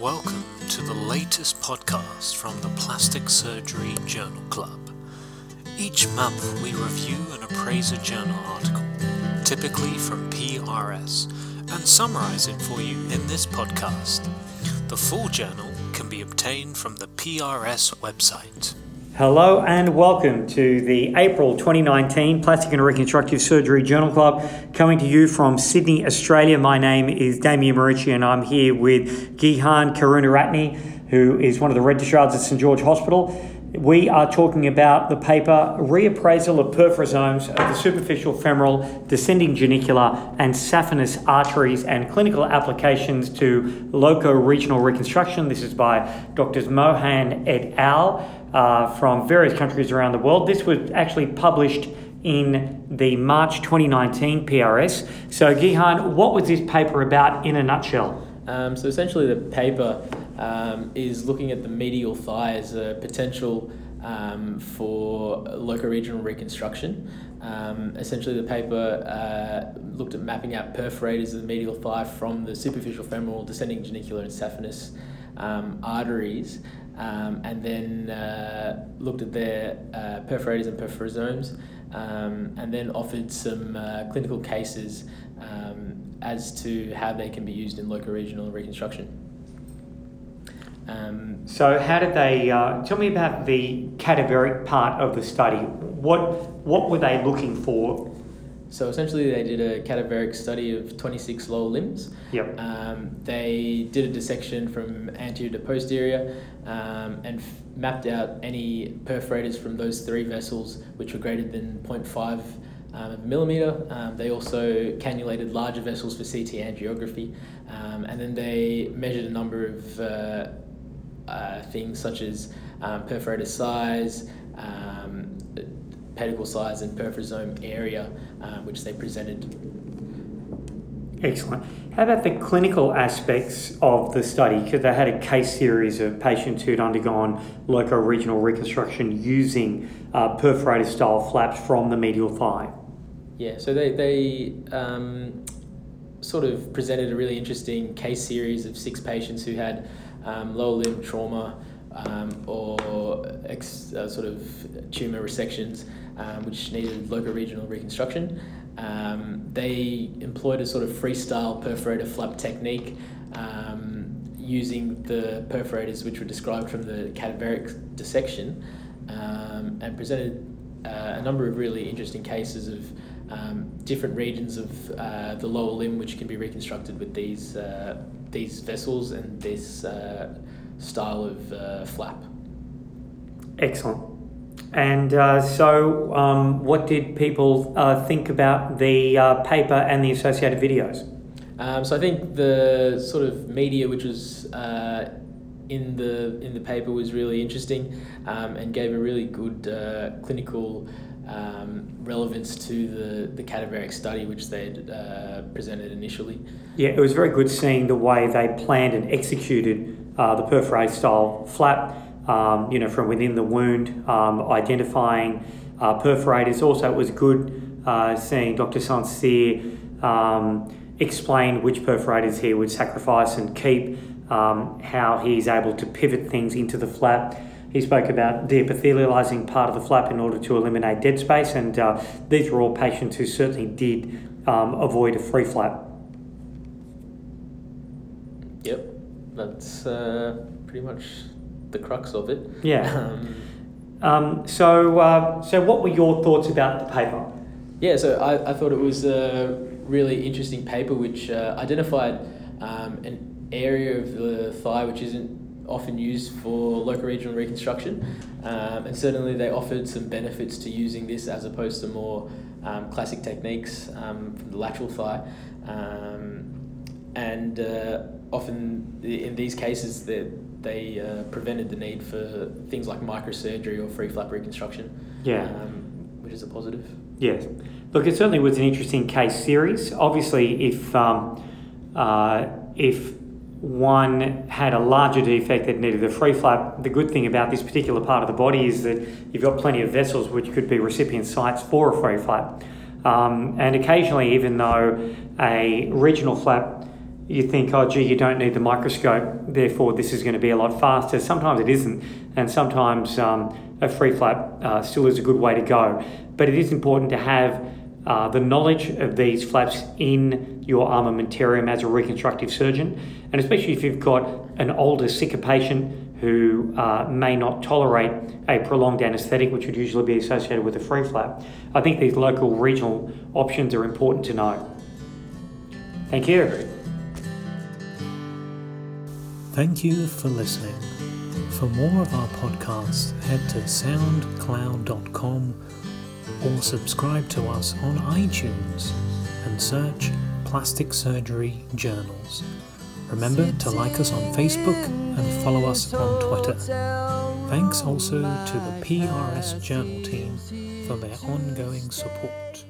Welcome to the latest podcast from the Plastic Surgery Journal Club. Each month we review and appraise a journal article, typically from PRS, and summarize it for you in this podcast. The full journal can be obtained from the PRS website. Hello and welcome to the April 2019 Plastic and Reconstructive Surgery Journal Club, coming to you from Sydney, Australia. My name is Damian Marucci and I'm here with Gihan Karunaratne, who is one of the registrars at St George Hospital. We are talking about the paper Reappraisal of Perforasomes of the Superficial Femoral, Descending Genicular and Saphenous Arteries and Clinical Applications to Loco-Regional Reconstruction. This is by Drs. Mohan et al uh, from various countries around the world. This was actually published in the March 2019 PRS. So, Gihan, what was this paper about in a nutshell? Um, so, essentially, the paper um, is looking at the medial thigh as a potential um, for loco-regional reconstruction. Um, essentially, the paper uh, looked at mapping out perforators of the medial thigh from the superficial femoral, descending genicular, and saphenous um, arteries um, and then uh, looked at their uh, perforators and perforasomes, um, and then offered some uh, clinical cases um, as to how they can be used in loco-regional reconstruction. Um, so, how did they? Uh, tell me about the cadaveric part of the study. What what were they looking for so essentially, they did a cadaveric study of 26 lower limbs. Yep. Um, they did a dissection from anterior to posterior um, and f- mapped out any perforators from those three vessels which were greater than 0.5 um, millimeter. Um, they also cannulated larger vessels for CT angiography, um, and then they measured a number of uh, uh, things such as um, perforator size, pedicle size and perforasome area, um, which they presented. Excellent. How about the clinical aspects of the study? Because they had a case series of patients who'd undergone loco-regional reconstruction using uh, perforator style flaps from the medial thigh. Yeah, so they, they um, sort of presented a really interesting case series of six patients who had um, lower limb trauma um, or ex, uh, sort of tumor resections um, which needed local regional reconstruction. Um, they employed a sort of freestyle perforator flap technique um, using the perforators which were described from the cadaveric dissection um, and presented uh, a number of really interesting cases of um, different regions of uh, the lower limb which can be reconstructed with these, uh, these vessels and this uh, style of uh, flap. Excellent. And uh, so, um, what did people uh, think about the uh, paper and the associated videos? Um, so I think the sort of media which was uh, in the in the paper was really interesting um, and gave a really good uh, clinical um, relevance to the, the cadaveric study which they'd uh, presented initially. Yeah, it was very good seeing the way they planned and executed the perforate style flap um, you know, from within the wound, um, identifying uh, perforators. Also, it was good uh, seeing Dr. Saint-Cyr um, explain which perforators he would sacrifice and keep, um, how he's able to pivot things into the flap. He spoke about deepithelializing part of the flap in order to eliminate dead space, and uh, these were all patients who certainly did um, avoid a free flap. Yep, that's uh, pretty much the crux of it. Yeah. Um, um, so, uh, so what were your thoughts about the paper? Yeah, so I, I thought it was a really interesting paper which uh, identified um, an area of the thigh which isn't often used for local regional reconstruction, um, and certainly they offered some benefits to using this as opposed to more um, classic techniques um, from the lateral thigh, um, and uh, often in these cases that they uh, prevented the need for things like microsurgery or free flap reconstruction. Yeah. Um, which is a positive. Yes. Look, it certainly was an interesting case series. Obviously, if um, uh, if one had a larger defect that needed a free flap, the good thing about this particular part of the body is that you've got plenty of vessels which could be recipient sites for a free flap. Um, and occasionally, even though a regional flap you think, oh, gee, you don't need the microscope, therefore this is going to be a lot faster. Sometimes it isn't, and sometimes um, a free flap uh, still is a good way to go. But it is important to have uh, the knowledge of these flaps in your armamentarium as a reconstructive surgeon, and especially if you've got an older, sicker patient who uh, may not tolerate a prolonged anaesthetic, which would usually be associated with a free flap. I think these local regional options are important to know. Thank you. Thank you for listening. For more of our podcasts, head to soundcloud.com or subscribe to us on iTunes and search Plastic Surgery Journals. Remember to like us on Facebook and follow us on Twitter. Thanks also to the PRS Journal team for their ongoing support.